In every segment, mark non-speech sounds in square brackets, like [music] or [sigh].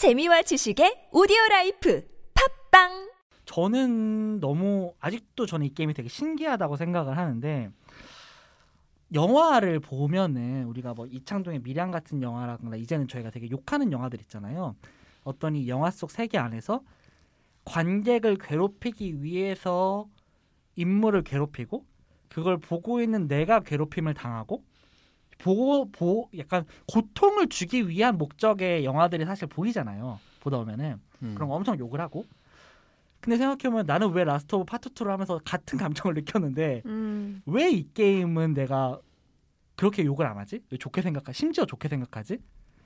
재미와 지식의 오디오 라이프 팝빵 저는 너무 아직도 저는 이 게임이 되게 신기하다고 생각을 하는데 영화를 보면은 우리가 뭐 이창동의 밀양 같은 영화라거나 이제는 저희가 되게 욕하는 영화들 있잖아요. 어떤 이 영화 속 세계 안에서 관객을 괴롭히기 위해서 인물을 괴롭히고 그걸 보고 있는 내가 괴롭힘을 당하고 보고 보 약간 고통을 주기 위한 목적의 영화들이 사실 보이잖아요. 보다 보면은 음. 그런 거 엄청 욕을 하고 근데 생각해보면 나는 왜 라스트 오브 어스 파트 2를 하면서 같은 감정을 느꼈는데 음. 왜이 게임은 내가 그렇게 욕을 안 하지? 왜 좋게 생각하? 심지어 좋게 생각하지?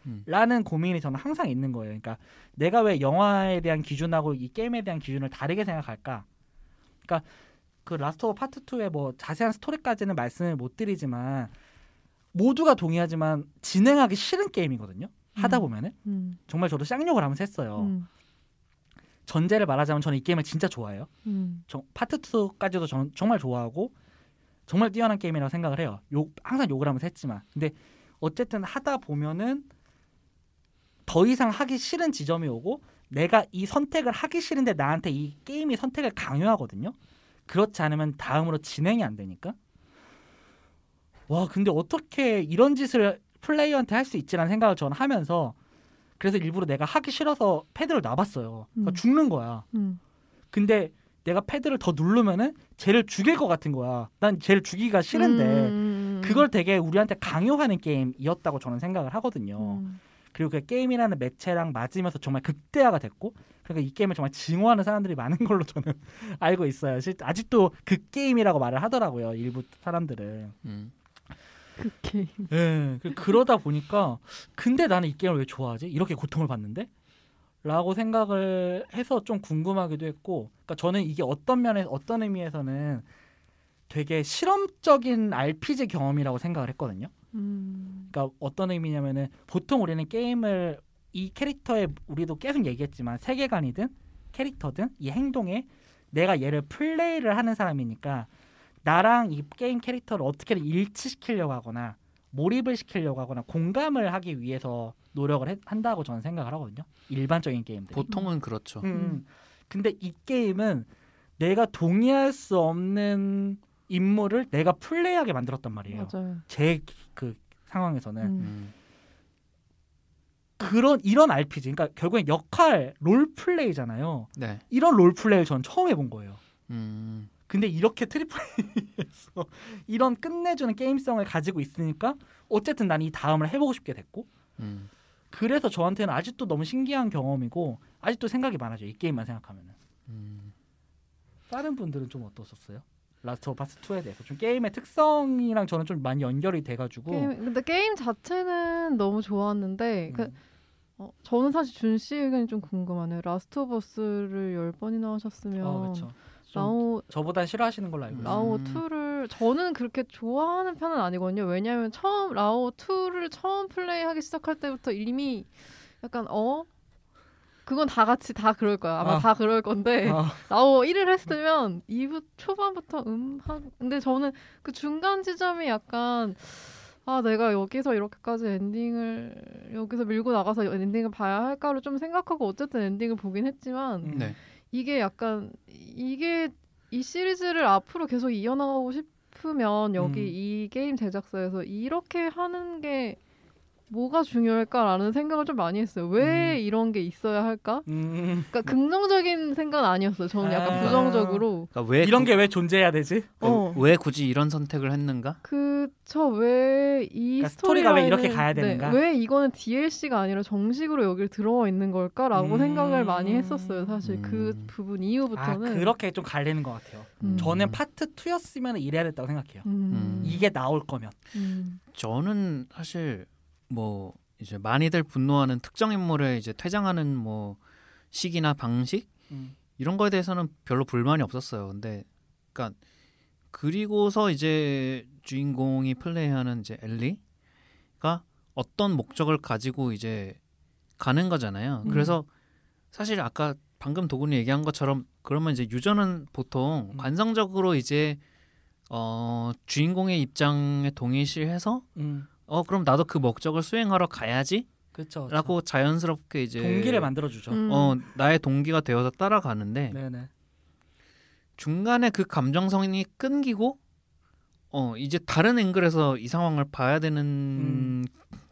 음. 라는 고민이 저는 항상 있는 거예요. 그러니까 내가 왜 영화에 대한 기준하고 이 게임에 대한 기준을 다르게 생각할까? 그러니까 그 라스트 오브 어스 파트 2의 뭐 자세한 스토리까지는 말씀을 못 드리지만 모두가 동의하지만 진행하기 싫은 게임이거든요. 하다 음. 보면은 음. 정말 저도 쌍욕을 하면서 했어요. 음. 전제를 말하자면 저는 이 게임을 진짜 좋아해요. 음. 저, 파트 2까지도 저는 정말 좋아하고 정말 뛰어난 게임이라고 생각을 해요. 욕 항상 욕을 하면서 했지만 근데 어쨌든 하다 보면은 더 이상 하기 싫은 지점이 오고 내가 이 선택을 하기 싫은데 나한테 이 게임이 선택을 강요하거든요. 그렇지 않으면 다음으로 진행이 안 되니까. 와 근데 어떻게 이런 짓을 플레이어한테 할 수 있지라는 생각을 저는 하면서 그래서 일부러 내가 하기 싫어서 패드를 놔봤어요. 그러니까 음. 죽는 거야. 음. 근데 내가 패드를 더 누르면은 쟤를 죽일 것 같은 거야. 난 쟤를 죽이기가 싫은데 음. 그걸 되게 우리한테 강요하는 게임이었다고 저는 생각을 하거든요. 음. 그리고 그 게임이라는 매체랑 맞으면서 정말 극대화가 됐고 그러니까 이 게임을 정말 증오하는 사람들이 많은 걸로 저는 [laughs] 알고 있어요. 실 아직도 그 게임이라고 말을 하더라고요. 일부 사람들은. 음. 그 게임. 예. 그- 그러다 보니까 근데 나는 이 게임을 왜 좋아하지? 이렇게 고통을 받는데? 라고 생각을 해서 좀 궁금하기도 했고 그러니까 저는 이게 어떤 면에서 어떤 의미에서는 되게 실험적인 RPG 경험이라고 생각을 했거든요. 음. 그러니까 어떤 의미냐면은 보통 우리는 게임을 이 캐릭터에 우리도 계속 얘기했지만 세계관이든 캐릭터든 이 행동에 내가 얘를 플레이를 하는 사람이니까 나랑 이 게임 캐릭터를 어떻게든 일치시키려고 하거나 몰입을 시키려고 하거나 공감을 하기 위해서 노력을 해- 한다고 저는 생각을 하거든요. 일반적인 게임들. 보통은 그렇죠. 음, 음. 근데 이 게임은 내가 동의할 수 없는 인물을 내가 플레이하게 만들었단 말이에요. 제 그 상황에서는 음. 음. 그런 이런 RPG, 그러니까 결국엔 역할 role play잖아요. 네. 이런 role play를 전 처음 해본 거예요. 음. 근데 이렇게 triple A에서 [laughs] 이런 끝내주는 게임성을 가지고 있으니까 어쨌든 난 이 다음을 해보고 싶게 됐고 음. 그래서 저한테는 아직도 너무 신기한 경험이고 아직도 생각이 많아져 이 게임만 생각하면은 음. 다른 분들은 좀 어떠셨어요? 라스트 오브 어스 2에 대해서 좀 게임의 특성이랑 저는 좀 많이 연결이 돼가지고 게임, 근데 게임 자체는 너무 좋았는데 그, 음. 어, 저는 사실 준 씨 의견이 좀 궁금하네요. 라스트 오브 어스를 열 번이나 하셨으면 어, 그렇죠. 라오 저보다 싫어하시는 걸로 알고 있어요. 라오 음. 2를 저는 그렇게 좋아하는 편은 아니거든요. 왜냐하면 처음 라오 2를 처음 플레이하기 시작할 때부터 이미 약간 어 그건 다 같이 다 그럴 거야. 아마 아. 다 그럴 건데 아, [laughs] 라오 1을 했으면 2부 초반부터 음 하고 근데 저는 그 중간 지점이 약간 아 내가 여기서 이렇게까지 엔딩을 여기서 밀고 나가서 엔딩을 봐야 할까를 좀 생각하고 어쨌든 엔딩을 보긴 했지만 음. 네. 이게 약간 이게 이 시리즈를 앞으로 계속 이어나가고 싶으면 여기 음. 이 게임 제작사에서 이렇게 하는 게 뭐가 중요할까라는 생각을 좀 많이 했어요. 왜 음. 이런 게 있어야 할까? 음, 그러니까 긍정적인 생각은 아니었어요. 저는 약간 아. 부정적으로 그러니까 왜 이런 구- 게왜 존재해야 되지? 어. 왜 굳이 이런 선택을 했는가? 그저 왜이 그러니까 스토리가 왜 이렇게 가야 네, 되는가? 왜 이거는 DLC가 아니라 정식으로 여기를 들어와 있는 걸까라고 음. 생각을 많이 했었어요. 사실 그 음. 부분 아 이후부터는 그렇게 좀 갈리는 것 같아요. 음. 저는 파트 2였으면 이래야 됐다고 생각해요. 음. 이게 나올 거면. 음. 저는 사실 뭐 이제 많이들 분노하는 특정 인물의 이제 퇴장하는 뭐 시기나 방식 음. 이런 거에 대해서는 별로 불만이 없었어요. 근데 그러니까 그리고서 이제 주인공이 플레이하는 이제 엘리가 어떤 목적을 가지고 이제 가는 거잖아요. 음. 그래서 사실 아까 방금 도군이 얘기한 것처럼 그러면 이제 유저는 보통 음. 관성적으로 이제 어 주인공의 입장에 동의시해서 음. 어 그럼 나도 그 목적을 수행하러 가야지 그렇죠. 라고 자연스럽게 이제 동기를 만들어 주죠. 음. 어 나의 동기가 되어서 따라가는데 네네. 중간에 그 감정성이 끊기고 어 이제 다른 앵글에서 이 상황을 봐야 되는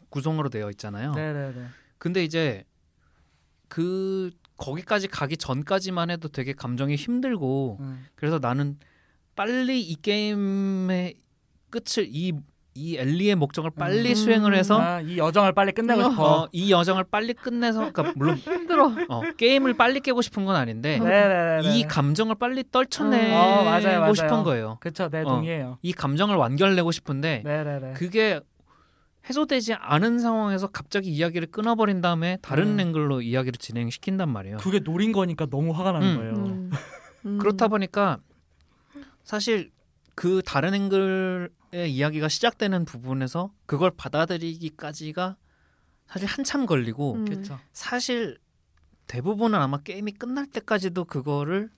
구성으로 되어 있잖아요. 음. 네네네. 근데 이제 그 거기까지 가기 전까지만 해도 되게 감정이 힘들고 음. 그래서 나는 빨리 이 게임의 끝을 이 이 엘리의 목적을 빨리 음. 수행을 해서 아, 이 여정을 빨리 끝내고 어. 싶어. 어, 이 여정을 빨리 끝내서 그러니까 물론 힘들어. 어, 게임을 빨리 깨고 싶은 건 아닌데 네네네. 이 감정을 빨리 떨쳐내고 어, 맞아요, 맞아요. 싶은 거예요. 그쵸, 네 어. 동의해요. 이 감정을 완결내고 싶은데 네네네. 그게 해소되지 않은 상황에서 갑자기 이야기를 끊어버린 다음에 다른 음. 앵글로 이야기를 진행시킨단 말이에요. 그게 노린 거니까 너무 화가 나는 음. 거예요. 음. 음. [laughs] 그렇다 보니까 사실 그 다른 앵글의 이야기가 시작되는 부분에서 그걸 받아들이기까지가 사실 한참 걸리고 음. 그렇죠. 사실 대부분은 아마 게임이 끝날 때까지도 그거를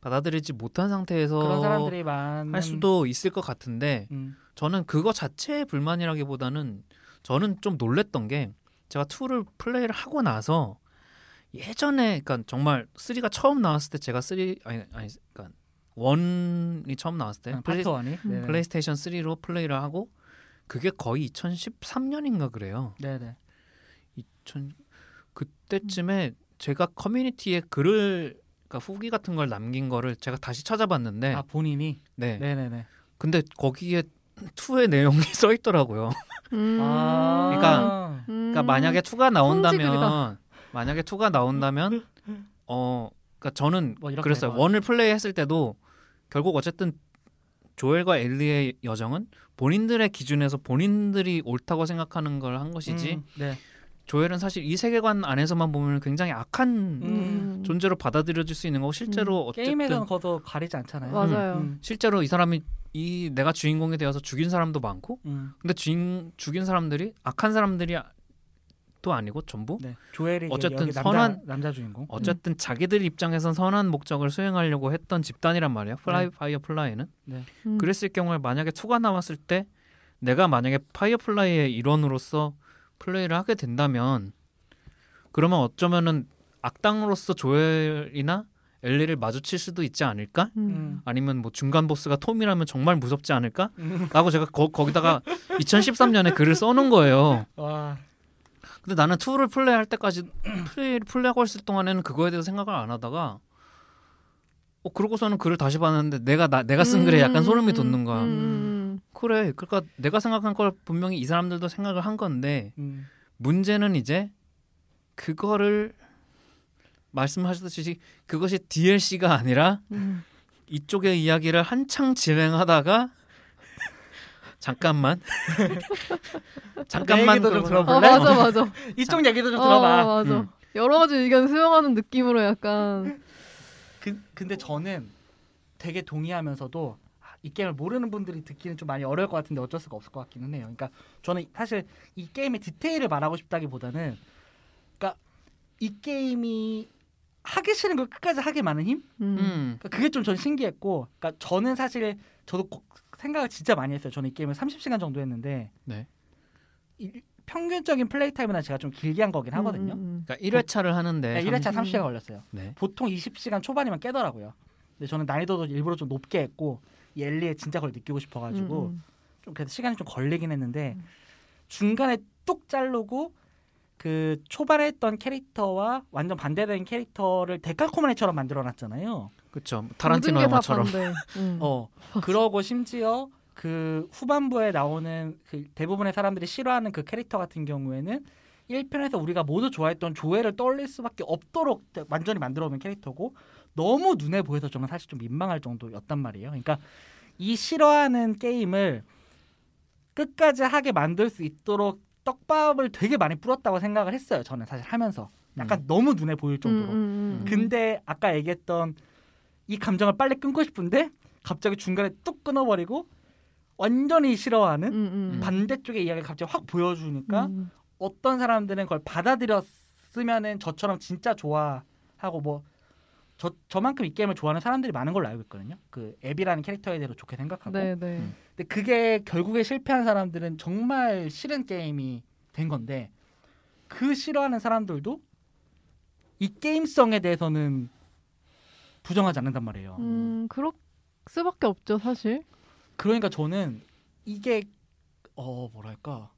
받아들이지 못한 상태에서 그런 사람들이 많은 할 수도 있을 것 같은데 음. 저는 그거 자체의 불만이라기보다는 저는 좀 놀랬던 게 제가 2를 플레이를 하고 나서 예전에 그러니까 정말 3가 처음 나왔을 때 제가 3 아니 아니 그러니까 1이 처음 나왔을 때 아, 플레이, 파트 one이 음. 네네. 플레이스테이션 3로 플레이를 하고 그게 거의 2013년인가 그래요. 네네. 2000 그때쯤에 제가 커뮤니티에 글을 그러니까 후기 같은 걸 남긴 거를 제가 다시 찾아봤는데 아 본인이 네. 네네네. 근데 거기에 2의 내용이 [laughs] 써 있더라고요. 음. 아 그러니까 음. 그러니까 만약에 2가 나온다면 성지글이다. 만약에 2가 나온다면 어 그러니까 저는 뭐 그랬어요. 뭐. 원을 플레이했을 때도 결국 어쨌든 조엘과 엘리의 여정은 본인들의 기준에서 본인들이 옳다고 생각하는 걸 한 것이지 음, 네. 조엘은 사실 이 세계관 안에서만 보면 굉장히 악한 음. 존재로 받아들여질 수 있는 거고 실제로 어쨌든 게임에서는 그것도 가리지 않잖아요. 맞아요. 음, 실제로 이 사람이 이 내가 주인공이 되어서 죽인 사람도 많고 음, 근데 주인 죽인 사람들이 악한 사람들이 아- 또 아니고 전부 네. 조엘이 어쨌든 여기 남자, 선한- 남자 주인공. 어쨌든 자기들 입장에선 선한 목적을 수행하려고 했던 집단이란 말이에요. 플라이 네. 파이어 플라이는 음. 그랬을 경우에 만약에 two가 나왔을 때 내가 만약에 파이어 플라이의 일원으로서 플레이를 하게 된다면 그러면 어쩌면은 악당으로서 조엘이나 엘리를 마주칠 수도 있지 않을까? 음. 아니면 뭐 중간 보스가 토미라면 정말 무섭지 않을까? 음. 라고 제가 거, 거기다가 [laughs] 2013년에 글을 써놓은 거예요. 와. 근데 나는 2를 플레이할 때까지 [clears throat] 플레이를 플레이하고 있을 동안에는 그거에 대해서 생각을 안 하다가 어 그러고서는 글을 다시 봤는데 내가 나, 내가 쓴 글에 약간 소름이 돋는 거야. 음. 그래. 그러니까 내가 생각한 걸 분명히 이 사람들도 생각을 한 건데 음. 문제는 이제 그거를 말씀하셨듯이 그것이 DLC가 아니라 음. 이쪽의 이야기를 한창 진행하다가 [laughs] 잠깐만 내 잠깐만 좀 들어볼래? 맞아 맞아. 이쪽 얘기도 좀 어, 들어봐. 맞아. 음. 여러 가지 의견 수용하는 느낌으로 약간 그, 근데 저는 되게 동의하면서도 아, 이 게임을 모르는 분들이 듣기는 좀 많이 어려울 것 같은데 어쩔 수가 없을 것 같기는 해요. 그러니까 저는 사실 이 게임의 디테일을 말하고 싶다기보다는 그러니까 이 게임이 하기 싫은 걸 끝까지 하게 많은 힘? 음. 음. 그러니까 그게 좀 전 신기했고 그러니까 저는 사실 저도 고- 생각을 진짜 많이 했어요. 저는 이 게임을 30시간 정도 했는데 네. 이- 평균적인 플레이 타임은 제가 좀 길게 한 거긴 하거든요. 음, 그러니까 1회차를 하는데 네, 1회차 삼- 30시간 걸렸어요. 네. 보통 20시간 초반이면 깨더라고요. 근데 저는 난이도도 일부러 좀 높게 했고 이 엘리에 진짜 그걸 느끼고 음, 싶어가지고 음. 좀 그래도 시간이 좀 걸리긴 했는데 음. 중간에 뚝 자르고 그 초반에 했던 캐릭터와 완전 반대되는 캐릭터를 데칼코마니처럼 만들어놨잖아요. 그렇죠. 타란티노 영화처럼. [laughs] 음. 어 [laughs] 그러고 심지어 그 후반부에 나오는 그 대부분의 사람들이 싫어하는 그 캐릭터 같은 경우에는 1편에서 우리가 모두 좋아했던 조회를 떠올릴 수밖에 없도록 완전히 만들어 놓은 캐릭터고 너무 눈에 보여서 저는 사실 좀 민망할 정도였단 말이에요. 그러니까 이 싫어하는 게임을 끝까지 하게 만들 수 있도록 떡밥을 되게 많이 뿌렸다고 생각을 했어요. 저는 사실 하면서 약간 너무 눈에 보일 정도로. 음, 음, 음. 근데 아까 얘기했던 이 감정을 빨리 끊고 싶은데 갑자기 중간에 뚝 끊어버리고 완전히 싫어하는 음, 음. 반대쪽의 이야기를 갑자기 확 보여주니까 음. 어떤 사람들은 그걸 받아들였으면은 저처럼 진짜 좋아하고 뭐 저, 저만큼 이 게임을 좋아하는 사람들이 많은 걸로 알고 있거든요. 그 앱이라는 캐릭터에 대해서 좋게 생각하고. 네, 네. 음. 근데 그게 결국에 실패한 사람들은 정말 싫은 게임이 된 건데 그 싫어하는 사람들도 이 게임성에 대해서는 부정하지 않는단 말이에요. 음, 그럴 수밖에 없죠, 사실. 그러니까 저는 이게 어 뭐랄까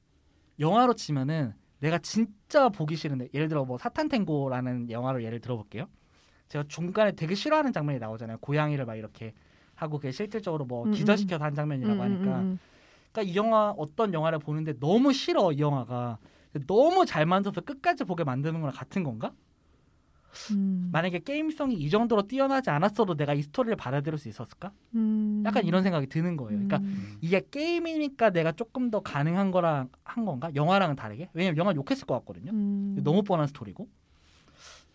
영화로 치면은 내가 진짜 보기 싫은데 예를 들어 뭐 사탄탱고라는 영화를 예를 들어볼게요. 제가 중간에 되게 싫어하는 장면이 나오잖아요. 고양이를 막 이렇게 하고 그게 실질적으로 뭐 음, 기절시켜서 한 장면이라고 음, 하니까 음, 음. 그러니까 이 영화 어떤 영화를 보는데 너무 싫어 이 영화가 너무 잘 만들어서 끝까지 보게 만드는 거랑 같은 건가? 음. 만약에 게임성이 이 정도로 뛰어나지 않았어도 내가 이 스토리를 받아들일 수 있었을까? 음. 약간 이런 생각이 드는 거예요. 그러니까 음. 이게 게임이니까 내가 조금 더 가능한 거랑 한 건가? 영화랑은 다르게? 왜냐면 영화 욕했을 것 같거든요. 음. 너무 뻔한 스토리고.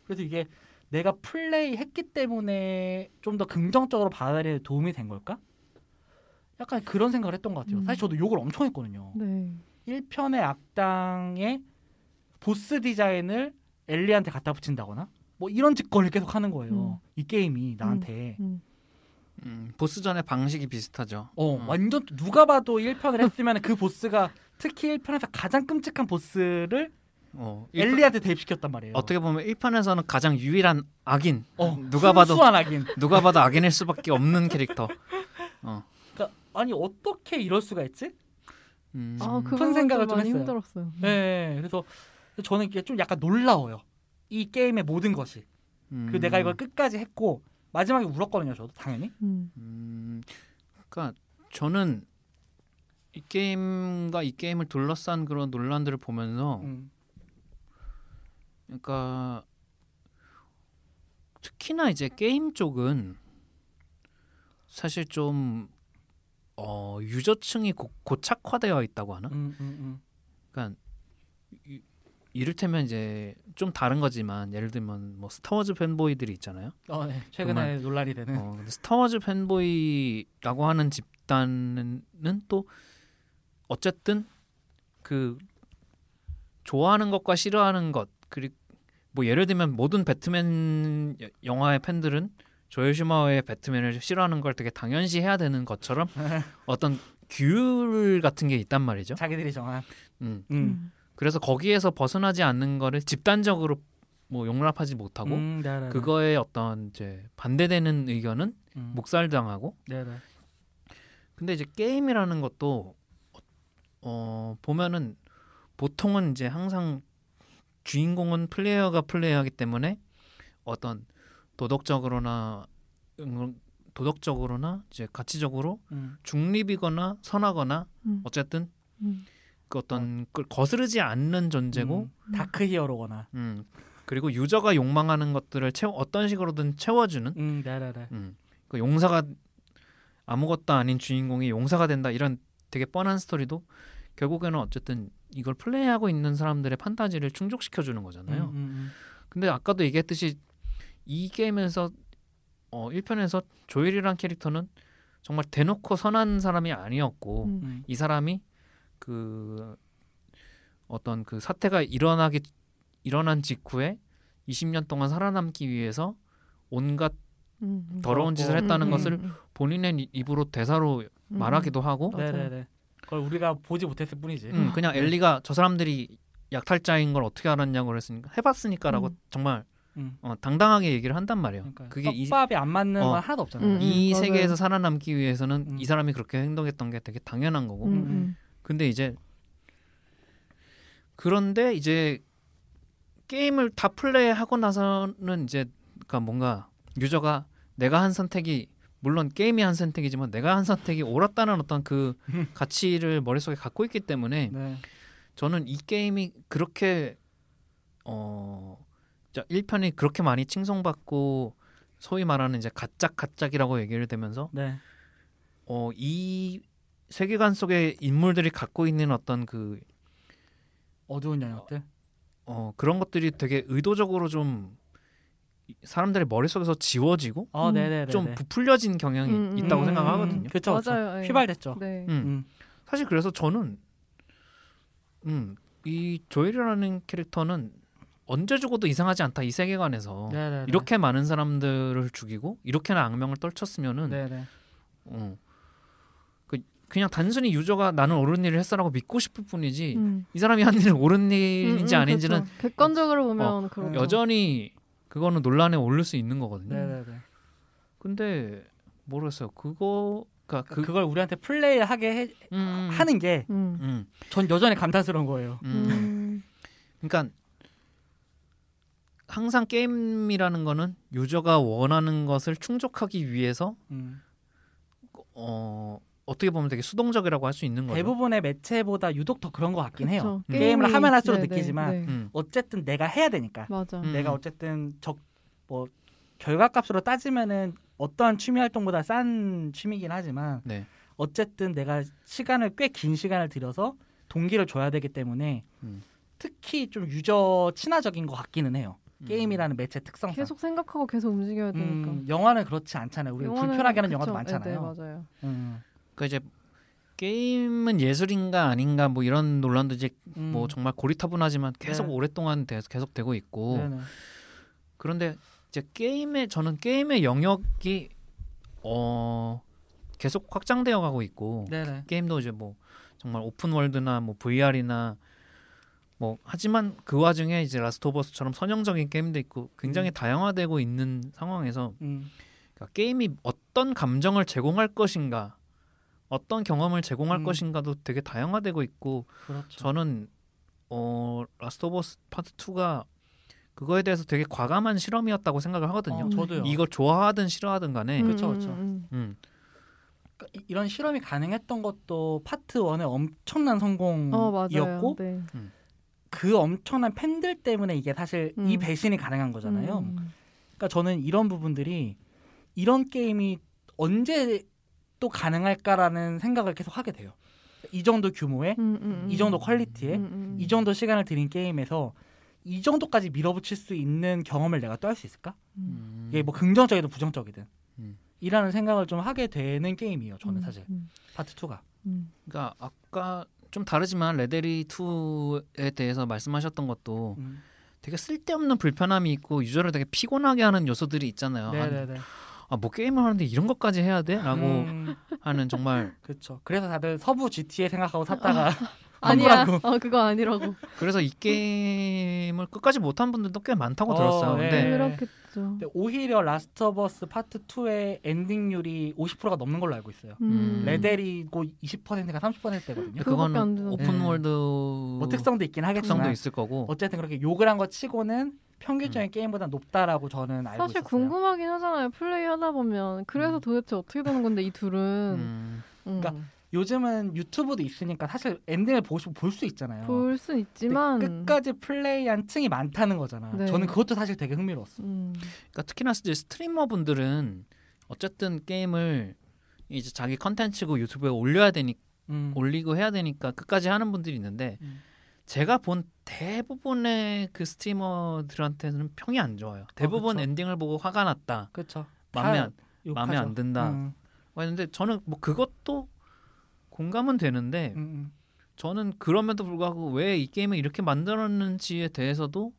그래서 이게 내가 플레이 했기 때문에 좀 더 긍정적으로 받아들이는 데 도움이 된 걸까? 약간 그런 생각을 했던 것 같아요. 음. 사실 저도 욕을 엄청 했거든요. 네. 1편의 악당의 보스 디자인을 엘리한테 갖다 붙인다거나 뭐 이런 짓거리를 계속 하는 거예요. 이 게임이 나한테. 음. 음, 보스전의 방식이 비슷하죠. 어, 음. 완전 누가 봐도 1편을 했으면 그 보스가 특히 1편에서 가장 끔찍한 보스를 어, 일편- 엘리한테 대입시켰단 말이에요. 어떻게 보면 1편에서는 가장 유일한 악인. 어, 누가 봐도 악인. 누가 봐도 악인일 수밖에 없는 캐릭터. 어. 그러니까 아니 어떻게 이럴 수가 있지? 음. 아, 그 깊은 생각을 좀 많이 했어요. 힘들었어요. 네, 그래서 저는 이게 좀 약간 놀라워요. 이 게임의 모든 것이. 음. 그 내가 이걸 끝까지 했고 마지막에 울었거든요. 저도 당연히. 음. 음, 그러니까 저는 이 게임과 이 게임을 둘러싼 그런 논란들을 보면서 음. 그러니까 특히나 이제 게임 쪽은 사실 좀 어, 유저층이 고, 고착화되어 있다고 하나? 음, 음, 그러니까 이- 이를테면 이제 좀 다른 거지만 예를 들면 뭐 스타워즈 fanboy들이 있잖아요. 음. 어, 네. 최근에 논란이 되는. 어, 스타워즈 fanboy라고 하는 집단은 또 어쨌든 그 좋아하는 것과 싫어하는 것 그리고 뭐 예를 들면 모든 배트맨 여- 영화의 팬들은 조엘 슈마의 배트맨을 싫어하는 걸 되게 당연시 해야 되는 것처럼 [laughs] 어떤 규율 같은 게 있단 말이죠. 자기들이 정한. 음. 음. 음. 그래서 거기에서 벗어나지 않는 거를 집단적으로 뭐 용납하지 못하고 음, 네네네. 그거에 어떤 이제 반대되는 의견은 음. 묵살당하고 네네. 근데 이제 게임이라는 것도 어 보면은 보통은 이제 항상 주인공은 플레이어가 플레이하기 때문에 어떤 도덕적으로나 음, 도덕적으로나 이제 가치적으로 음. 중립이거나 선하거나 음. 어쨌든 음. 그 어떤 걸 거스르지 않는 존재고 음. 다크 히어로거나. 음. 그리고 유저가 욕망하는 것들을 채워 어떤 식으로든 채워주는 음, 네네네. 음. 그 용사가 아무것도 아닌 주인공이 용사가 된다 이런 되게 뻔한 스토리도 결국에는 어쨌든 이걸 플레이하고 있는 사람들의 판타지를 충족시켜 주는 거잖아요. 음, 음, 근데 아까도 얘기했듯이 이 게임에서 어 1편에서 조엘이란 캐릭터는 정말 대놓고 선한 사람이 아니었고 음. 음. 이 사람이 그 어떤 그 사태가 일어나기 일어난 직후에 20년 동안 살아남기 위해서 온갖 음. 음. 더러운 짓을 음, 했다는 음, 것을 음. 입으로 입으로 대사로 음. 말하기도 하고. 네네네. 그걸 우리가 보지 못했을 뿐이지. 음, 그냥 엘리가 저 사람들이 약탈자인 걸 어떻게 알았냐고 그랬으니까 해봤으니까라고 음. 정말 음. 어, 당당하게 얘기를 한단 말이에요. 그러니까 그게 이, 떡밥이 안 맞는 어. 건 하나도 없잖아요. 음, 이 맞아요. 세계에서 살아남기 위해서는 음. 이 사람이 그렇게 행동했던 게 되게 당연한 거고 음. 음. 근데 이제 그런데 이제 게임을 다 플레이하고 나서는 이제 그러니까 뭔가 유저가 내가 한 선택이 물론 게임이 한 선택이지만 내가 한 선택이 옳았다는 어떤 그 [laughs] 가치를 머릿속에 갖고 있기 때문에 네. 저는 이 게임이 그렇게 어 자, 1편이 그렇게 많이 칭송받고 소위 말하는 이제 가짝 가짝이라고 얘기를 되면서 네. 어이 세계관 속의 인물들이 갖고 있는 어떤 그 어두운 영역들. 어, 그런 것들이 되게 의도적으로 좀 사람들의 머릿속에서 지워지고 어, 음. 좀 부풀려진 경향이 음, 음, 있다고 음, 생각하거든요. 그렇죠. 맞아요. 예. 휘발됐죠. 네. 음. 음. 사실 그래서 저는 음, 이 조엘이라는 캐릭터는 언제 죽어도 이상하지 않다 이 세계관에서 네네네. 이렇게 많은 사람들을 죽이고 이렇게나 악명을 떨쳤으면은 네네. 어, 그 그냥 단순히 유저가 나는 옳은 일을 했어라고 믿고 싶을 뿐이지 음. 이 사람이 한 일은 옳은 음, 일인지 음, 아닌지는 그렇죠. 객관적으로 보면 그렇죠. 여전히 그거는 논란에 오를 수 있는 거거든요. 네네네. 근데 모르겠어요. 그거 그러니까 그, 그걸 우리한테 플레이하게 해, 음, 하는 게전 음. 여전히 감탄스러운 거예요. 음, 음. 음. 그러니까 항상 게임이라는 거는 유저가 원하는 것을 충족하기 위해서 음. 어 어떻게 보면 되게 수동적이라고 할 수 있는 거죠. 대부분의 매체보다 유독 더 그런 것 같긴 해요. 그쵸. 게임을 하면 할수록 네, 네, 느끼지만 네. 음. 어쨌든 내가 해야 되니까. 맞아. 음. 내가 어쨌든 적 뭐 결과값으로 따지면은 어떠한 취미 활동보다 싼 취미긴 하지만 네. 어쨌든 내가 시간을 꽤 긴 시간을 들여서 동기를 줘야 되기 때문에 음. 특히 좀 유저 친화적인 것 같기는 해요. 음. 게임이라는 매체 특성상. 계속 생각하고 계속 움직여야 되니까. 음, 영화는 그렇지 않잖아요. 우리가 불편하게 하는 그쵸. 영화도 네, 많잖아요. 네, 맞아요. 음, 그러니까 이제 게임은 예술인가 아닌가 뭐 이런 논란도 이제 음. 뭐 정말 고리타분하지만 계속 네. 오랫동안 돼- 계속 되고 있고 네네. 그런데 이제 게임의 저는 게임의 영역이 어 계속 확장되어 가고 있고 네네. 게임도 이제 뭐 정말 오픈 월드나 뭐 VR이나 뭐 하지만 그 와중에 이제 라스트 오브 어스처럼 선형적인 게임도 있고 굉장히 음. 다양화되고 있는 상황에서 음, 그러니까 게임이 어떤 감정을 제공할 것인가 어떤 경험을 제공할 음. 것인가도 되게 다양화되고 있고 그렇죠. 저는 어 라스트 오브 어스 파트 2가 그거에 대해서 되게 과감한 실험이었다고 생각을 하거든요. 어, 저도요. 이걸 좋아하든 싫어하든 간에 음. 그쵸, 그쵸. 음, 음. 그러니까 이- 이런 실험이 가능했던 것도 파트 1의 엄청난 음. 어. 성공이었고 네. 그 엄청난 팬들 때문에 이게 사실 이 음. 배신이 가능한 거잖아요. 음. 그러니까 저는 이런 부분들이 이런 게임이 언제 또 가능할까라는 생각을 계속 하게 돼요. 이 정도 규모에 음, 음, 음. 이 정도 퀄리티에 음, 음. 이 정도 시간을 들인 게임에서 이 정도까지 밀어붙일 수 있는 경험을 내가 또 할 수 있을까? 음. 이게 뭐 긍정적이든 부정적이든 음. 이라는 생각을 좀 하게 되는 게임이에요. 저는 음, 사실 음, 파트 2가. 음. 그러니까 아까 좀 다르지만 레데리 2에 대해서 말씀하셨던 것도 음. 되게 쓸데없는 불편함이 있고 유저를 되게 피곤하게 하는 요소들이 있잖아요. 아 뭐 게임을 하는데 이런 것까지 해야 돼? 라고 음, 하는 정말 [laughs] 그렇죠. 그래서 다들 서부 GTA 생각하고 샀다가 [laughs] 아니야. 환불하고. 어 그거 아니라고. 그래서 이 게임을 끝까지 못한 분들도 꽤 많다고 어, 들었어요. 네. 근데 그렇겠죠. 근데 오히려 라스트 오브 어스 파트 2의 엔딩률이 50%가 넘는 걸로 알고 있어요. 음. 레데리도 20%가 30%대거든요. 그거밖에 그거는 안 되는데. 오픈 네. world 뭐 특성도 있긴 하겠지만 특성도 있을 거고 어쨌든 그렇게 욕을 한 거 치고는 평균적인 게임보다 높다라고 저는 알고 사실 있었어요. 궁금하긴 하잖아요. 플레이 하다 보면 그래서 음. 도대체 어떻게 되는 건데 이 둘은. 음, 음. 그러니까 요즘은 유튜브도 있으니까 사실 엔딩을 보고 싶으면 볼수 있잖아요. 볼순 근데 있지만 끝까지 플레이한 층이 많다는 거잖아. 네. 저는 그것도 사실 되게 흥미로웠어. 음. 그러니까 특히나 이제 스트리머 분들은 어쨌든 게임을 이제 자기 컨텐츠고 유튜브에 올려야 되니 음. 올리고 해야 되니까 끝까지 하는 분들이 있는데 음. 제가 본 대부분의 그 스트리머들한테는 평이 안 좋아요. 대부분 그쵸. 엔딩을 보고 화가 났다. 그렇죠. 마음에 안, 마음에 안 든다. 음, 했는데 저는 뭐 그것도 공감은 되는데 음, 음. 저는 그럼에도 불구하고 왜 이 게임을 이렇게 만들었는지에 대해서도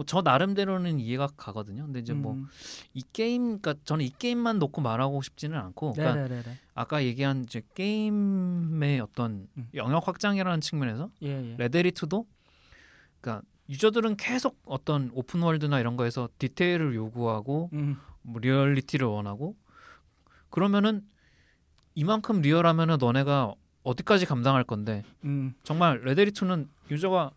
뭐 저 나름대로는 이해가 가거든요. 근데 이제 뭐 음. 이 게임, 그러니까 저는 이 게임만 놓고 말하고 싶지는 않고, 그러니까 네네네. 아까 얘기한 이제 게임의 어떤 음. 영역 확장이라는 측면에서 예, 예. 레데리도, 그러니까 유저들은 계속 어떤 open world나 이런 거에서 디테일을 요구하고 음. 뭐 리얼리티를 원하고 그러면은 이만큼 리얼하면은 너네가 어디까지 감당할 건데 음. 정말 레데리투는 유저가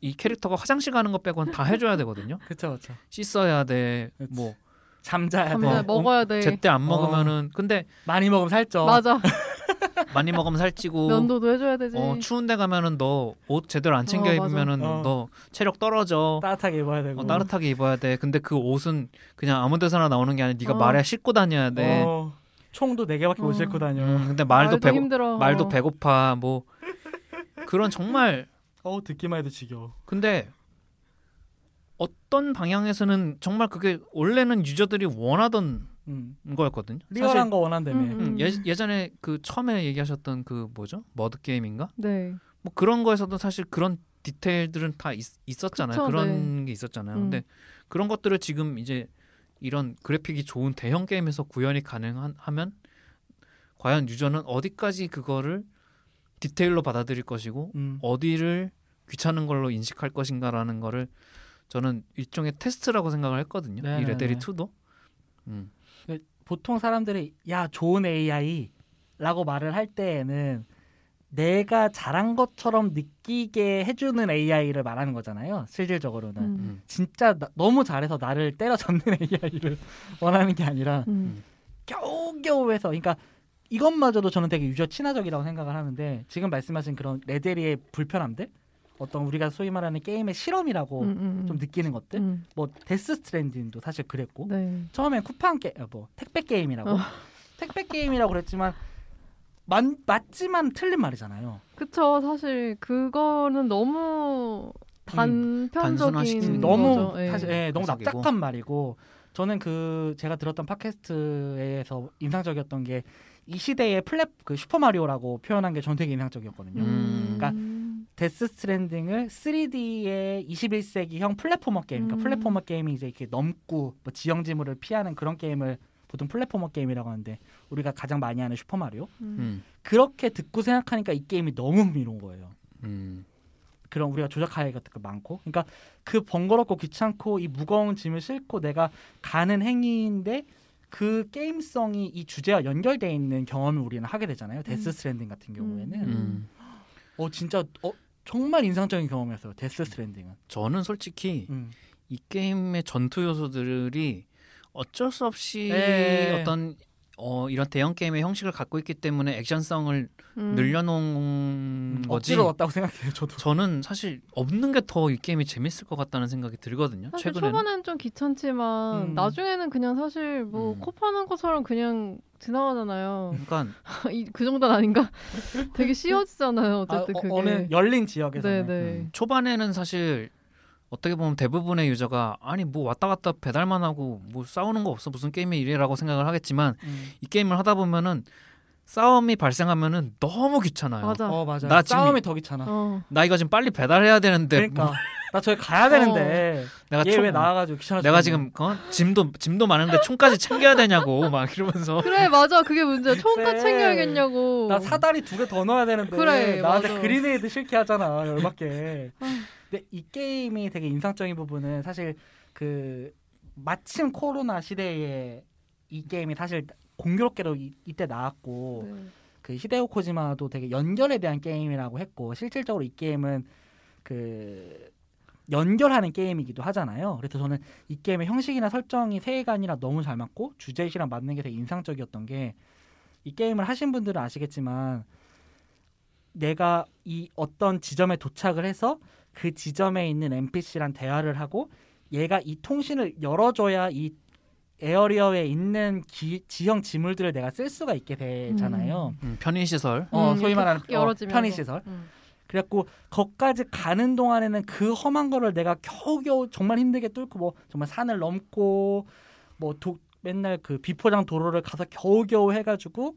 이 캐릭터가 화장실 가는 것 빼고는 다 해줘야 되거든요. 그쵸 그쵸. 씻어야 돼. 그치. 뭐 잠자야 돼. 잠자 어, 먹어야 돼. 제때 안 먹으면은 근데 많이 먹으면 살쪄. 맞아. [laughs] 많이 먹으면 살찌고 면도도 해줘야 되지. 어 추운데 가면은 너 옷 제대로 안 챙겨 어. 입으면은 어. 너 체력 떨어져. 따뜻하게 입어야 되고. 어, 따뜻하게 입어야 돼. 근데 그 옷은 그냥 아무 데서나 나오는 게 아니라 네가 어. 말에 싣고 다녀야 돼. 어, 총도 네 개밖에 못 어. 싣고 다녀. 음, 근데 말도 배고 힘들어. 말도 어. 배고파. 뭐 그런 정말 어 듣기만 해도 지겨워. 근데 어떤 방향에서는 정말 그게 원래는 유저들이 원하던 음. 거였거든요. 리얼한 거 원한다며. 음, 음, 예, 예전에 그 처음에 얘기하셨던 그 뭐죠? 머드 게임인가? 네. 뭐 그런 거에서도 사실 그런 디테일들은 다 있, 었잖아요 그쵸, 그런 게 있었잖아요. 음. 근데 그런 것들을 지금 이제 이런 그래픽이 좋은 대형 게임에서 구현이 가능하면 과연 유저는 어디까지 그거를 디테일로 받아들일 것이고 음. 어디를 귀찮은 걸로 인식할 것인가라는 거를 저는 일종의 테스트라고 생각을 했거든요. 이 네네네. 레데리 2도. 음. 보통 사람들이 야 좋은 AI라고 말을 할 때에는 내가 잘한 것처럼 느끼게 해주는 AI를 말하는 거잖아요. 실질적으로는 음. 진짜 나- 너무 잘해서 나를 때려잡는 [laughs] AI를 원하는 게 아니라 음. 겨우겨우 해서 그러니까 이것마저도 저는 되게 유저 친화적이라고 생각을 하는데 지금 말씀하신 그런 레데리의 불편함들 어떤 우리가 소위 말하는 게임의 실험이라고 음, 음, 좀 느끼는 것들 음. 뭐 데스 스트랜딩도 사실 그랬고 네. 처음엔 쿠팡 게, 어, 뭐 택배 게임이라고 어. [laughs] 택배 게임이라고 그랬지만 맞, 맞지만 틀린 말이잖아요. 그쵸. 사실 그거는 너무 단편적인 단순화시키는 너무. 예. 사실 예, 너무 해석이고. 납작한 말이고 저는 그 제가 들었던 팟캐스트에서 인상적이었던 게 이 시대의 plat 그 슈퍼 마리오라고 표현한 게 전 되게 인상적이었거든요. 음. 그러니까 데스 스트랜딩을 3D의 21세기형 platformer 게임, 그러니까 음. platformer 게임이 이제 이렇게 넘고 뭐 지형 지물을 피하는 그런 게임을 보통 platformer 게임이라고 하는데 우리가 가장 많이 하는 슈퍼 마리오 음. 음. 그렇게 듣고 생각하니까 이 게임이 너무 흥미로운 거예요. 음. 그런 우리가 조작할 것도 많고, 그러니까 그 번거롭고 귀찮고 이 무거운 짐을 싣고 내가 가는 행위인데 그 게임성이 이 주제와 연결돼 있는 경험을 우리는 하게 되잖아요. 데스 음. 스트랜딩 같은 경우에는 음. 어 진짜 어 정말 인상적인 경험이었어요. 데스 스트랜딩은. 저는 솔직히 음. 이 게임의 전투 요소들이 어쩔 수 없이 네. 어떤 어, 이런 대형 게임의 형식을 갖고 있기 때문에 액션성을 음. 늘려놓은 거지. 억지로 왔다고 생각해요. 저도. 저는 사실 없는 게 더 이 게임이 재밌을 것 같다는 생각이 들거든요. 사실 최근에는. 초반에는 좀 귀찮지만 음. 나중에는 그냥 사실 뭐 음. 코 파는 것처럼 그냥 지나가잖아요. 그러니까 [laughs] 이, 그 정도는 아닌가? 되게 [laughs] 쉬워지잖아요. 아, 어쨌든 어, 그게. 어느 열린 지역에서는. 네네. 음, 초반에는 사실 어떻게 보면 대부분의 유저가 아니 뭐 왔다 갔다 배달만 하고 뭐 싸우는 거 없어 무슨 게임이 이래라고 생각을 하겠지만 음. 이 게임을 하다 보면은 싸움이 발생하면은 너무 귀찮아요. 맞아. 어 맞아. 나 지금 싸움이 더 귀찮아. 어. 나 이거 지금 빨리 배달해야 되는데 그러니까 뭐 나 저기 가야 되는데 [laughs] 내가 얘총왜 나와가지고 귀찮아. 내가. 지금 어? 짐도 짐도 많은데 총까지 챙겨야 되냐고 막 이러면서 그래 맞아 그게 문제야. 총까지 그래. 챙겨야겠냐고. 나 사다리 두 개 더 넣어야 되는데 그래, 나한테 맞아. 그리네이드 싫게 하잖아 열받게 아. 근데 이 게임이 되게 인상적인 부분은 사실 그 마침 코로나 시대에 이 게임이 사실 공교롭게도 이, 이때 나왔고 네. 그 히데오 코지마도 되게 연결에 대한 게임이라고 했고 실질적으로 이 게임은 그 연결하는 게임이기도 하잖아요. 그래서 저는 이 게임의 형식이나 설정이 세계관이랑 너무 잘 맞고 주제시랑 맞는 게 되게 인상적이었던 게 이 게임을 하신 분들은 아시겠지만 내가 이 어떤 지점에 도착을 해서 그 지점에 있는 NPC랑 대화를 하고 얘가 이 통신을 열어줘야 이 에어리어에 있는 기- 지형 지물들을 내가 쓸 수가 있게 되잖아요. 음, 편의 시설 어, 음, 소위 말하는 확 어. 편의시설. 음. 그래갖고 거기까지 가는 동안에는 그 험한 거를 내가 겨우겨우 정말 힘들게 뚫고 뭐 정말 산을 넘고 뭐 도, 맨날 그 비포장 도로를 가서 겨우겨우 해가지고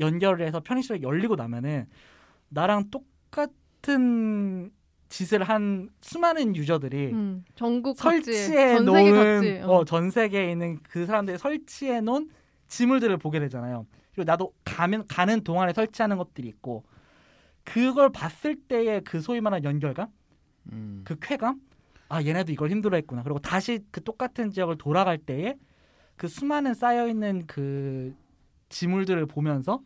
연결을 해서 편의시설이 열리고 나면은 나랑 똑같은 짓을 한 수많은 유저들이 음. 전국 설치해 전 세계 놓은 각지. 어. 어, 전 세계에 있는 그 사람들이 설치해 놓은 지물들을 보게 되잖아요. 그리고 나도 가면 가는 동안에 설치하는 것들이 있고 그걸 봤을 때의 그 소위 말하는 연결감, 음. 그 쾌감, 아 얘네도 이걸 힘들어했구나. 그리고 다시 그 똑같은 지역을 돌아갈 때에 그 수많은 쌓여 있는 그 지물들을 보면서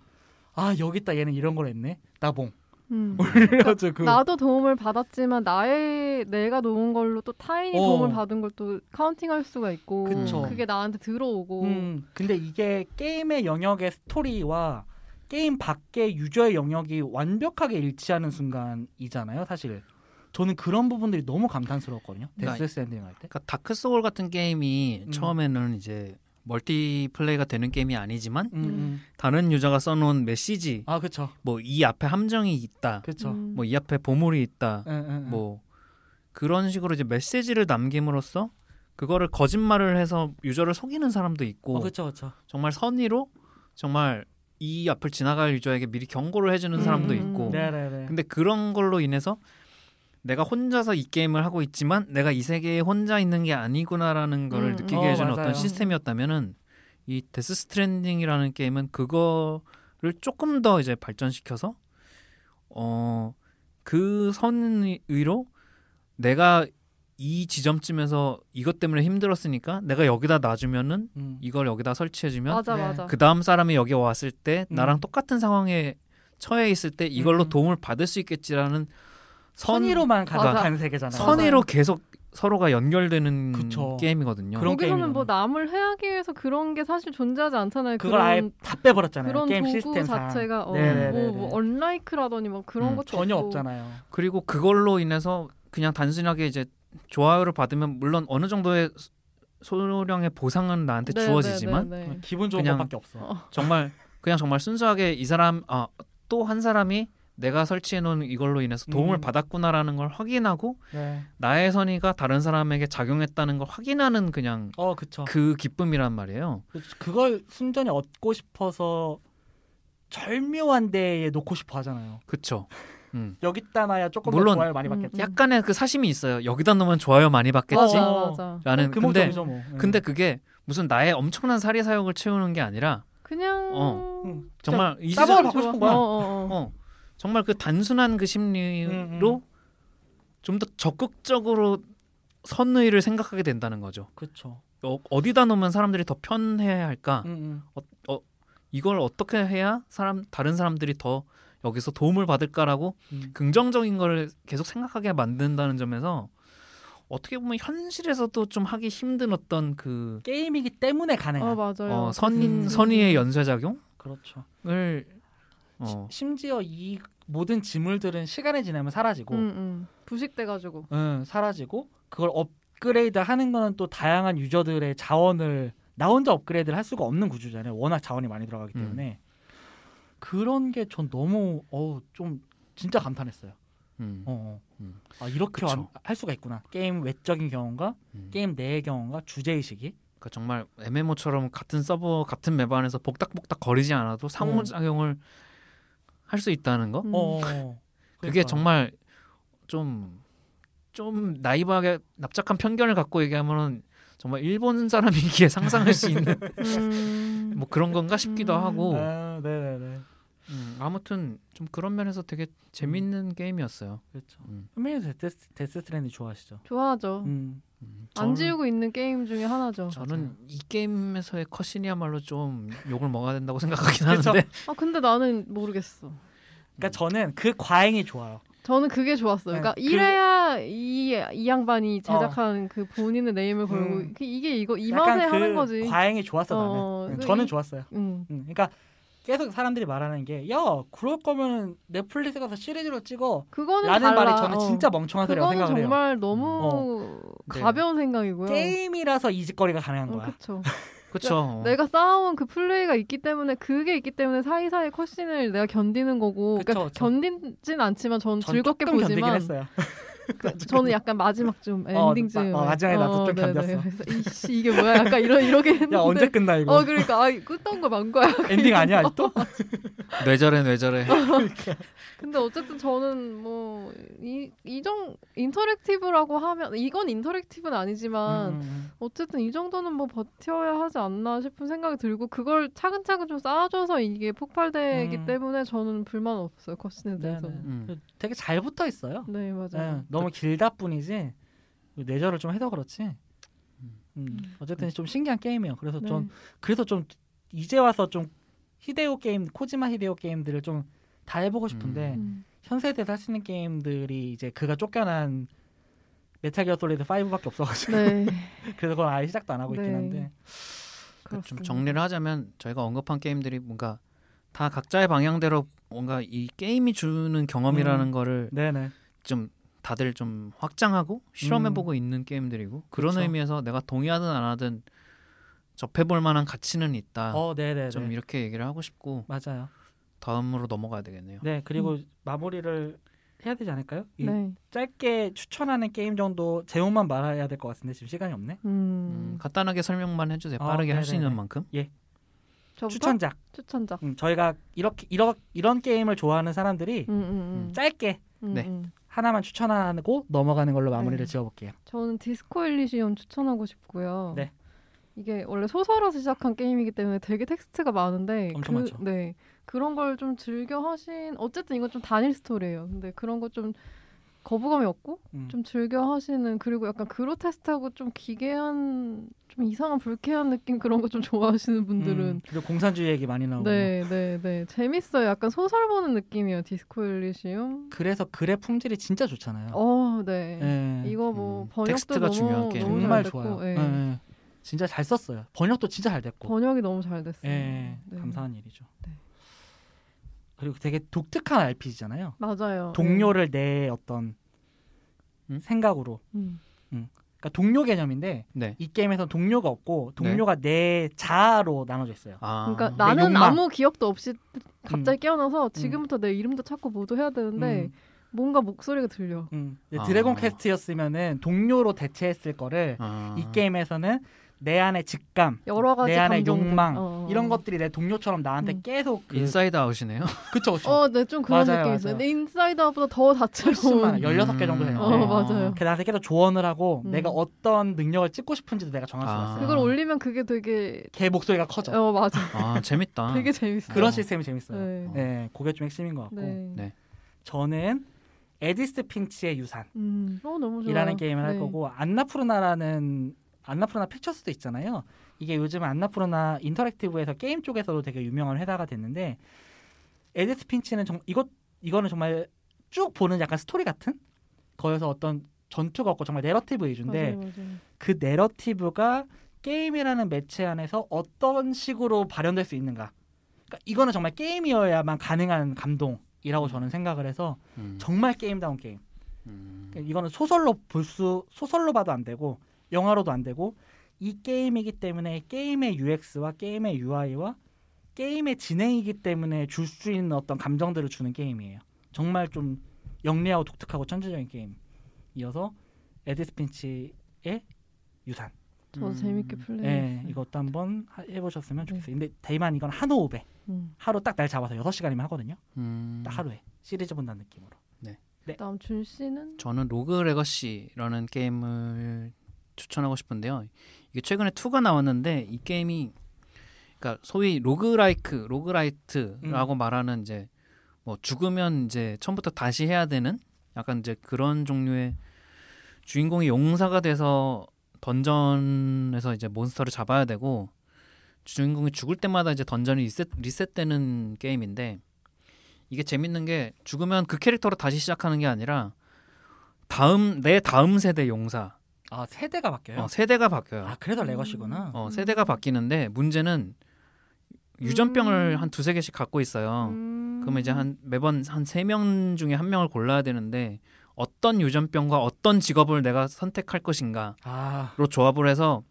아 여기 있다 얘는 이런 걸 했네. 나봉. 음. [laughs] 그래가지고 나도 도움을 받았지만 나의 내가 놓은 걸로 또 타인이 어. 도움을 받은 걸 또 counting할 수가 있고 그쵸. 그게 나한테 들어오고 음, 근데 이게 게임의 영역의 스토리와 게임 밖의 유저의 영역이 완벽하게 일치하는 순간이잖아요, 사실. 저는 그런 부분들이 너무 감탄스러웠거든요. 그러니까 데스 스트랜딩 할 때. 그러니까 다크 소울 같은 게임이 음. 처음에는 이제 multiplay가 되는 게임이 아니지만 음, 음. 다른 유저가 써놓은 메시지 아, 그쵸. 뭐이 앞에 함정이 있다 그쵸. 음. 뭐이 앞에 보물이 있다 응, 응, 응. 뭐 그런 식으로 이제 메시지를 남김으로써 그거를 거짓말을 해서 유저를 속이는 사람도 있고 어, 그쵸, 그쵸. 정말 선의로 정말 이 앞을 지나갈 유저에게 미리 경고를 해주는 사람도 음. 있고 네네 네. 근데 그런 걸로 인해서 내가 혼자서 이 게임을 하고 있지만 내가 이 세계에 혼자 있는 게 아니구나라는 거를 음, 느끼게 어, 해주는 맞아요. 어떤 시스템이었다면은 이 데스 스트랜딩이라는 게임은 그거를 조금 더 이제 발전시켜서 어 그 선의로 내가 이 지점쯤에서 이것 때문에 힘들었으니까 내가 여기다 놔주면은 음. 이걸 여기다 설치해주면 맞아 네. 맞아. 그 다음 사람이 여기 왔을 때 음. 나랑 똑같은 상황에 처해 있을 때 이걸로 음. 도움을 받을 수 있겠지라는 선, 선의로만 맞아. 가득한 세계잖아요. 선의로 계속 서로가 연결되는 그쵸. 게임이거든요. 그런 거기서는. 뭐 남을 해하기 위해서 그런 게 사실 존재하지 않잖아요. 그걸 그런 아예 다 빼버렸잖아요. 그런 게임 도구 시스템상 자체가 어, 네네네네. 뭐, 뭐 언라이크라더니 막 그런 음, 것도 전혀 없고. 없잖아요. 그리고 그걸로 인해서 그냥 단순하게 이제 좋아요를 받으면 물론 어느 정도의 소- 소량의 보상은 나한테 네, 주어지지만. 기분 좋은 그냥- 것밖에 없어. 어. 정말 그냥 정말 순수하게 이 사람 아 또 한 사람이 내가 설치해 놓은 이걸로 인해서 도움을 음. 받았구나라는 걸 확인하고 네. 나의 선의가 다른 사람에게 작용했다는 걸 확인하는 그냥 어, 그쵸. 그 기쁨이란 말이에요. 그- 그걸 순전히 얻고 싶어서 절묘한 데에 놓고 싶어 하잖아요. 그쵸. 음. [laughs] 여기다 놔야 조금 물론- 더 좋아요 많이 음, 받겠지. 음. 약간의 그 사심이 있어요. 여기다 놓으면 좋아요 많이 받겠지. 맞아 어. 맞아. 라는 그 근데 뭐. 네. 근데 그게 무슨 나의 엄청난 사리 사욕을 채우는 게 아니라 그냥 어. 음, 정말 이 따봉을 세상 받고. 싶은 거야. 어, 어, 어. 어 정말 그 단순한 그 심리로 음, 음. 좀더 적극적으로 선의를 생각하게 된다는 거죠. 그렇죠. 어, 어디다 놓으면 사람들이 더 편해야 할까? 음, 음. 이걸 어떻게 해야 사람 다른 사람들이 더 여기서 도움을 받을까라고 음. 긍정적인 거를 계속 생각하게 만든다는 점에서 어떻게 보면 현실에서도 좀 하기 힘든 어떤 그 게임이기 때문에 가능한. 어, 맞아요. 어, 선 음. 선의의 연쇄작용을 그렇죠. 어, 심지어 이 모든 지물들은 시간이 지나면 사라지고, 음, 음. 부식돼가지고. 응, 사라지고 그걸 업그레이드 하는 거는 또 다양한 유저들의 자원을 나 혼자 업그레이드를 할 수가 없는 구조잖아요. 워낙 자원이 많이 들어가기 음. 때문에 그런 게 전 너무 어 좀 진짜 감탄했어요. 음, 어, 어. 음. 아 이렇게. 완- 할 수가 있구나. 게임 외적인 경험과 음. 게임 내의 경험과 주제 의식이. 그러니까 정말 MMO처럼 같은 서버 같은 맵 안에서 복닥복닥 거리지 않아도 상호작용을 할 수 있다는 거 음. 어. 그게 그러니까. 정말 좀좀 나이브하게 납작한 편견을 갖고 얘기하면은 정말 일본 사람이기에 상상할 수 있는 [laughs] 음. 뭐 그런 건가 싶기도 음. 하고 아, 네네네. 음, 아무튼 좀 그런 면에서 되게 재밌는 게임이었어요. 그렇죠. 음. 현민이 데스, 데스 스트랜딩 좋아하시죠? 좋아하죠. 음. 음, 안 저는- 지우고 있는 게임 중에 하나죠. 저는 이 게임에서의 컷신이야말로 좀 욕을 먹어야 된다고 [laughs] 생각하긴. 하는데 아 근데 나는 모르겠어. 그러니까 저는 그 과잉이 좋아요. 저는 그게 좋았어요. 네, 그러니까 그- 이래야 이, 이 양반이 제작한 그 본인의 네임을 걸고 음. 그 이게 이거 이 맛에 그 하는 거지. 과잉이 좋았어 나는. 어, 응, 그 저는 이- 좋았어요. 음. 응, 그러니까 계속 사람들이 말하는 게, 야, 그럴 거면 넷플릭스 가서 시리즈로 찍어. 그거는 라는 달라. 말이 저는 어. 진짜 멍청한 소리라고 그거는 생각을 해요. 정말 너무 네. 가벼운 생각이고요. 게임이라서 이 짓거리가 가능한 어, 거야. 그쵸. [laughs] 그렇죠. 내가 쌓아온 그 플레이가 있기 때문에 그게 있기 때문에 사이사이 cutscene을 내가 견디는 거고 그쵸, 그러니까 그쵸. 견디진 않지만 전 전 즐겁게 보지만. [laughs] 그, 저는 약간 마지막쯤 어, 엔딩쯤 마- 어, 마지막에 나도 좀 네네. 견뎠어. 그래서 이씨 이게 뭐야 약간 이런 이렇게 했는데 야, 언제 끝나 이거? 어 그러니까 아 끝난 거만 거야. [laughs] 엔딩 아니야, 아직도? [laughs] 뇌절해 뇌절해. [laughs] 근데 어쨌든 저는 뭐 이 이정 interactive라고 하면 이건 interactive는 아니지만 음, 음, 어쨌든 이 정도는 뭐 버텨야 하지 않나 싶은 생각이 들고 그걸 차근차근 좀 쌓아줘서 이게 폭발되기 음. 때문에 저는 불만 없어요 cutscene에 네, 대해서. 음. 되게 잘 붙어 있어요. 네 맞아요. 네, 너무 길다 뿐이지 뇌절을 좀 해서 그렇지. 음, 어쨌든 좀 신기한 게임이에요. 그래서 네. 전 그래서 좀 이제 와서 좀 히데오 게임 코지마 히데오 게임들을 좀 다 해보고 싶은데 음. 현 세대에서 할 수 있는 게임들이 이제 그가 쫓겨난 메탈 기어 솔리드 5밖에 없어가지고 네 [laughs] 그래서 그걸 아예 시작도 안 하고 있긴 네. 한데 좀 그렇습니다. 정리를 하자면 저희가 언급한 게임들이 뭔가 다 각자의 방향대로 뭔가 이 게임이 주는 경험이라는 음. 거를 네네 좀 다들 좀 확장하고 실험해보고 있는 게임들이고 그런 음. 그쵸. 의미에서 내가 동의하든 안 하든 접해볼 만한 가치는 있다. 어 네네네 좀 이렇게 얘기를 하고 싶고 맞아요 다음으로 넘어가야 되겠네요. 네 그리고 마무리를 해야 되지 않을까요? 이 네. 짧게 추천하는 게임 정도 제목만 말해야 될 것 같은데 지금 시간이 없네 음, 음. 간단하게 설명만 해주세요. 아, 빠르게 할수 네네네. 있는 만큼. 저부터? 추천작 추천작. 음, 저희가 이렇게 이런 이런 게임을 좋아하는 사람들이 음, 음, 음. 짧게 음, 네. 음. 하나만 추천하고 넘어가는 걸로 마무리를 네. 지어볼게요. 저는 디스코 엘리시온 추천하고 싶고요. 네. 이게 원래 소설에서 시작한 게임이기 때문에 되게 텍스트가 많은데 엄청 그, 많죠. 네 그런 걸 좀 즐겨 하신 어쨌든 이건 좀 단일 스토리예요. 근데 그런 거 좀 거부감이 없고 음. 좀 즐겨 하시는 그리고 약간 그로테스트하고 좀 기괴한 좀 이상한 불쾌한 느낌 그런 거 좀 좋아하시는 분들은 음, 그리고 공산주의 얘기 많이 나오고 네, 네, 네. 재밌어요. 약간 소설 보는 느낌이에요. 디스코 엘리시움. 그래서 글의 품질이 진짜 좋잖아요. 어, 네. 예. 이거 뭐 음, 번역도 너무 중요한 게임. 너무 정말 됐고, 좋아요. 예. 예, 예. 진짜 잘 썼어요. 번역도 진짜 잘 됐고. 번역이 너무 잘 됐어요. 예, 네. 감사한 일이죠. 네. 그리고 되게 독특한 RPG잖아요. 맞아요. 동료를 내 어떤 음? 생각으로. 예. 음. 그러니까 동료 개념인데 네. 이 게임에서 동료가 없고 동료가 내 자아로 나눠져 있어요. 아. 그러니까 나는 욕망. 아무 기억도 없이 음. 갑자기 깨어나서 지금부터 내 이름도 찾고 뭐도 해야 되는데 음, 뭔가 목소리가 들려. 음. 아. 드래곤 퀘스트였으면은 동료로 대체했을 거를 아. 이 게임에서는 내 안의 직감, 여러 가지 내 안의 감정들. 욕망 어, 어. 이런 것들이 내 동료처럼 나한테 음. 계속 그, 인사이드 아웃이네요. 그쵸 그쵸. 어, 네, 좀 그런 맞아요, 느낌이 있어요. 맞아요. 근데 인사이드 아웃보다 더 다채로운. 많아. 16개 정도 되는데. 어, 맞아요. 그 나한테 계속 조언을 하고 음. 내가 어떤 능력을 찍고 싶은지도 내가 정할 수가 아. 있어요. 그걸 올리면 그게 되게 걔 목소리가 커져. 어 맞아. 아 재밌다. [laughs] 되게 재밌어요. 그런 시스템이 재밌어요. 네. 네, 그게 좀 핵심인 것 같고. 네. 네. 저는 에디스 핀치의 유산이라는 음. 어. 게임을 할 네. 거고 안나푸르나라는 안나푸르나 픽처스도 있잖아요. 이게 요즘 안나푸르나 인터랙티브에서 게임 쪽에서도 되게 유명한 회사가 됐는데 에디스 핀치는 정, 이것 이거는 정말 쭉 보는 약간 스토리 같은 거여서 어떤 전투가 없고 정말 내러티브 위주인데 맞아요, 맞아요. 그 내러티브가 게임이라는 매체 안에서 어떤 식으로 발현될 수 있는가. 그러니까 이거는 정말 게임이어야만 가능한 감동이라고 저는 생각을 해서 음. 정말 게임다운 게임. 음. 그러니까 이거는 소설로 볼 수 소설로 봐도 안 되고 영화로도 안 되고 이 게임이기 때문에 게임의 UX와 게임의 UI와 게임의 진행이기 때문에 줄 수 있는 어떤 감정들을 주는 게임이에요. 정말 좀 영리하고 독특하고 천재적인 게임이어서 에디스 핀치의 유산. 저도 음. 재밌게 네, 플레이했어요. 이것도 한번 하- 해보셨으면 네. 좋겠어요. 근데 대만 이건 한 호흡에 음. 하루 딱 날 잡아서 6 시간이면 하거든요. 음. 딱 하루에 시리즈 본다는 느낌으로. 다음 준 씨는 저는 로그 레거시라는 게임을 추천하고 싶은데요. 이게 최근에 2가 나왔는데 이 게임이 그러니까 소위 roguelike, roguelite라고 음. 말하는 이제 뭐 죽으면 이제 처음부터 다시 해야 되는 약간 이제 그런 종류의 주인공이 용사가 돼서 던전에서 이제 몬스터를 잡아야 되고 주인공이 죽을 때마다 이제 던전이 리셋, 리셋되는 게임인데 이게 재밌는 게 죽으면 그 캐릭터로 다시 시작하는 게 아니라 다음 내 다음 세대 용사 아 세대가 바뀌어요. 어, 세대가 바뀌어요. 아 그래서 레거시구나. 어, 세대가 바뀌는데 문제는 유전병을 음. 한 두세 개씩 갖고 있어요. 음. 그러면 이제 한 매번 한 세 명 중에 한 명을 골라야 되는데 어떤 유전병과 어떤 직업을 내가 선택할 것인가로 아 조합을 해서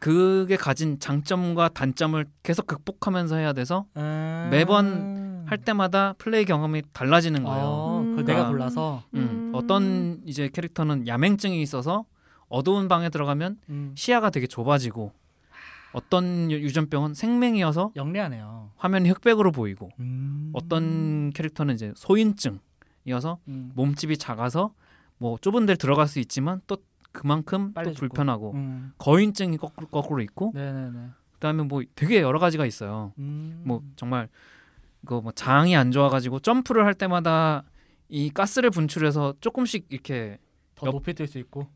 그게 가진 장점과 단점을 계속 극복하면서 해야 돼서 음... 매번 할 때마다 플레이 경험이 달라지는 거예요. 어, 그걸 음. 내가 아. 골라서. 음, 음. 어떤 이제 캐릭터는 야맹증이 있어서 어두운 방에 들어가면 음. 시야가 되게 좁아지고 어떤 유- 유전병은 생맹이어서 영리하네요. 화면이 흑백으로 보이고 음. 어떤 캐릭터는 이제 소인증이어서 음. 몸집이 작아서 뭐 좁은 데 들어갈 수 있지만 또 그만큼 또. 불편하고 음. 거인증이 거꾸로, 거꾸로 있고 네네네. 그다음에 뭐 되게 여러 가지가 있어요. 음. 뭐 정말 이거 뭐 장이 안 좋아가지고 점프를 할 때마다 이 가스를 분출해서 조금씩 이렇게 더 옆- 높이 뛸 수 있고.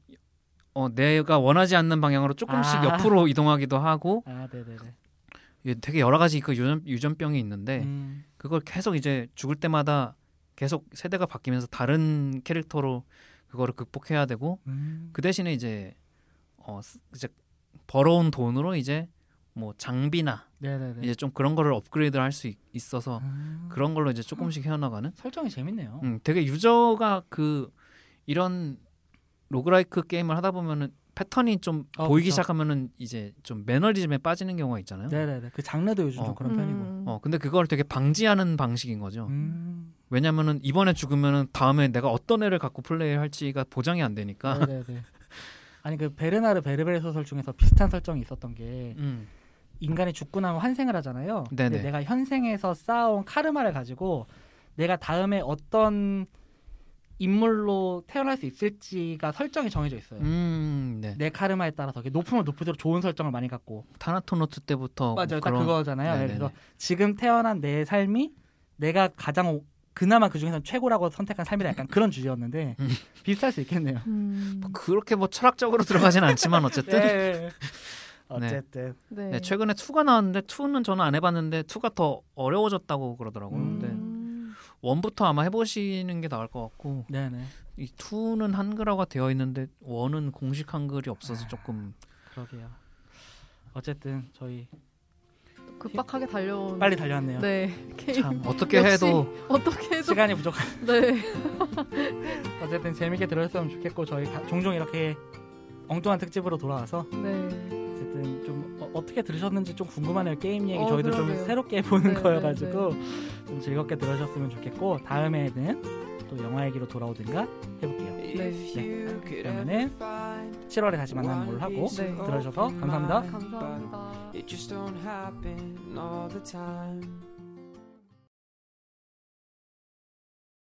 어 내가 원하지 않는 방향으로 조금씩 아. 옆으로 이동하기도 하고 아 되게 여러 가지 그 유전 유전병이 있는데 음. 그걸 계속 이제 죽을 때마다 계속 세대가 바뀌면서 다른 캐릭터로 그거를 극복해야 되고 음. 그 대신에 이제 어 스- 이제 벌어온 돈으로 이제 뭐 장비나 네네네. 이제 좀 그런 거를 업그레이드 할수 있어서 음. 그런 걸로 이제 조금씩 해나가는 설정이 재밌네요. 음, 되게 유저가 그 이런 roguelike 게임을 하다 보면은 패턴이 좀 어, 보이기 그쵸. 시작하면은 이제 좀 매너리즘에 빠지는 경우가 있잖아요. 네네네. 그 장르도 요즘 좀 어. 그런 편이고. 음. 어 근데 그걸 되게 방지하는 방식인 거죠. 음. 왜냐면은 이번에 죽으면은 다음에 내가 어떤 애를 갖고 플레이할지가 보장이 안 되니까. 네네네. 아니 그 베르나르 베르베르 소설 중에서 비슷한 설정이 있었던 게 음. 인간이 죽고 나면 환생을 하잖아요. 네네. 근데 내가 현생에서 쌓아온 카르마를 가지고 내가 다음에 어떤 인물로 태어날 수 있을지가 설정이 정해져 있어요. 음, 네. 내 카르마에 따라서 높으면 높을수록 좋은 설정을 많이 갖고 타나토노트 때부터 맞아요. 딱 그런- 그거잖아요. 예, 네네네. 그래서 지금 태어난 내 삶이 내가 가장 오- 그나마 그 중에서 최고라고 선택한 삶이다. 약간 그런 주제였는데 [laughs] 음. 비슷할 수 있겠네요. 음. 뭐 그렇게 뭐 철학적으로 들어가진 않지만 [laughs] 어쨌든 [laughs] 네. 어쨌든 네. 네, 최근에 2가 나왔는데 2는 저는 안 해봤는데 2가 더 어려워졌다고 그러더라고요. 음. 근데 음. 1부터 아마 해보시는 게 나을 것 같고 네네 이 2는 한글화가 되어 있는데 1은 공식 한글이 없어서 아. 조금 그러게요. 어쨌든 저희 급박하게 달려온. 빨리 달려왔네요. 네. 참 어떻게 해도 어떻게 해도. 시간이 부족한. [laughs] 네. [laughs] 어쨌든 재밌게 들었으면 좋겠고 저희 가- 종종 이렇게 엉뚱한 특집으로 돌아와서 네. 어쨌든 좀 어, 떻게 들으셨는지 좀 궁금하네요. 게임 얘기 어, 저희도 좀 그러게요. 새롭게 보는 네, 거여가지고 좀 즐겁게 들으셨으면 좋겠고 다음에는 또 영화 얘기로 돌아오든가 해볼게요. 네. 그러면은 7월에 다시 만나는 걸로 하고 네. 들어주셔서 감사합니다. 감사합니다.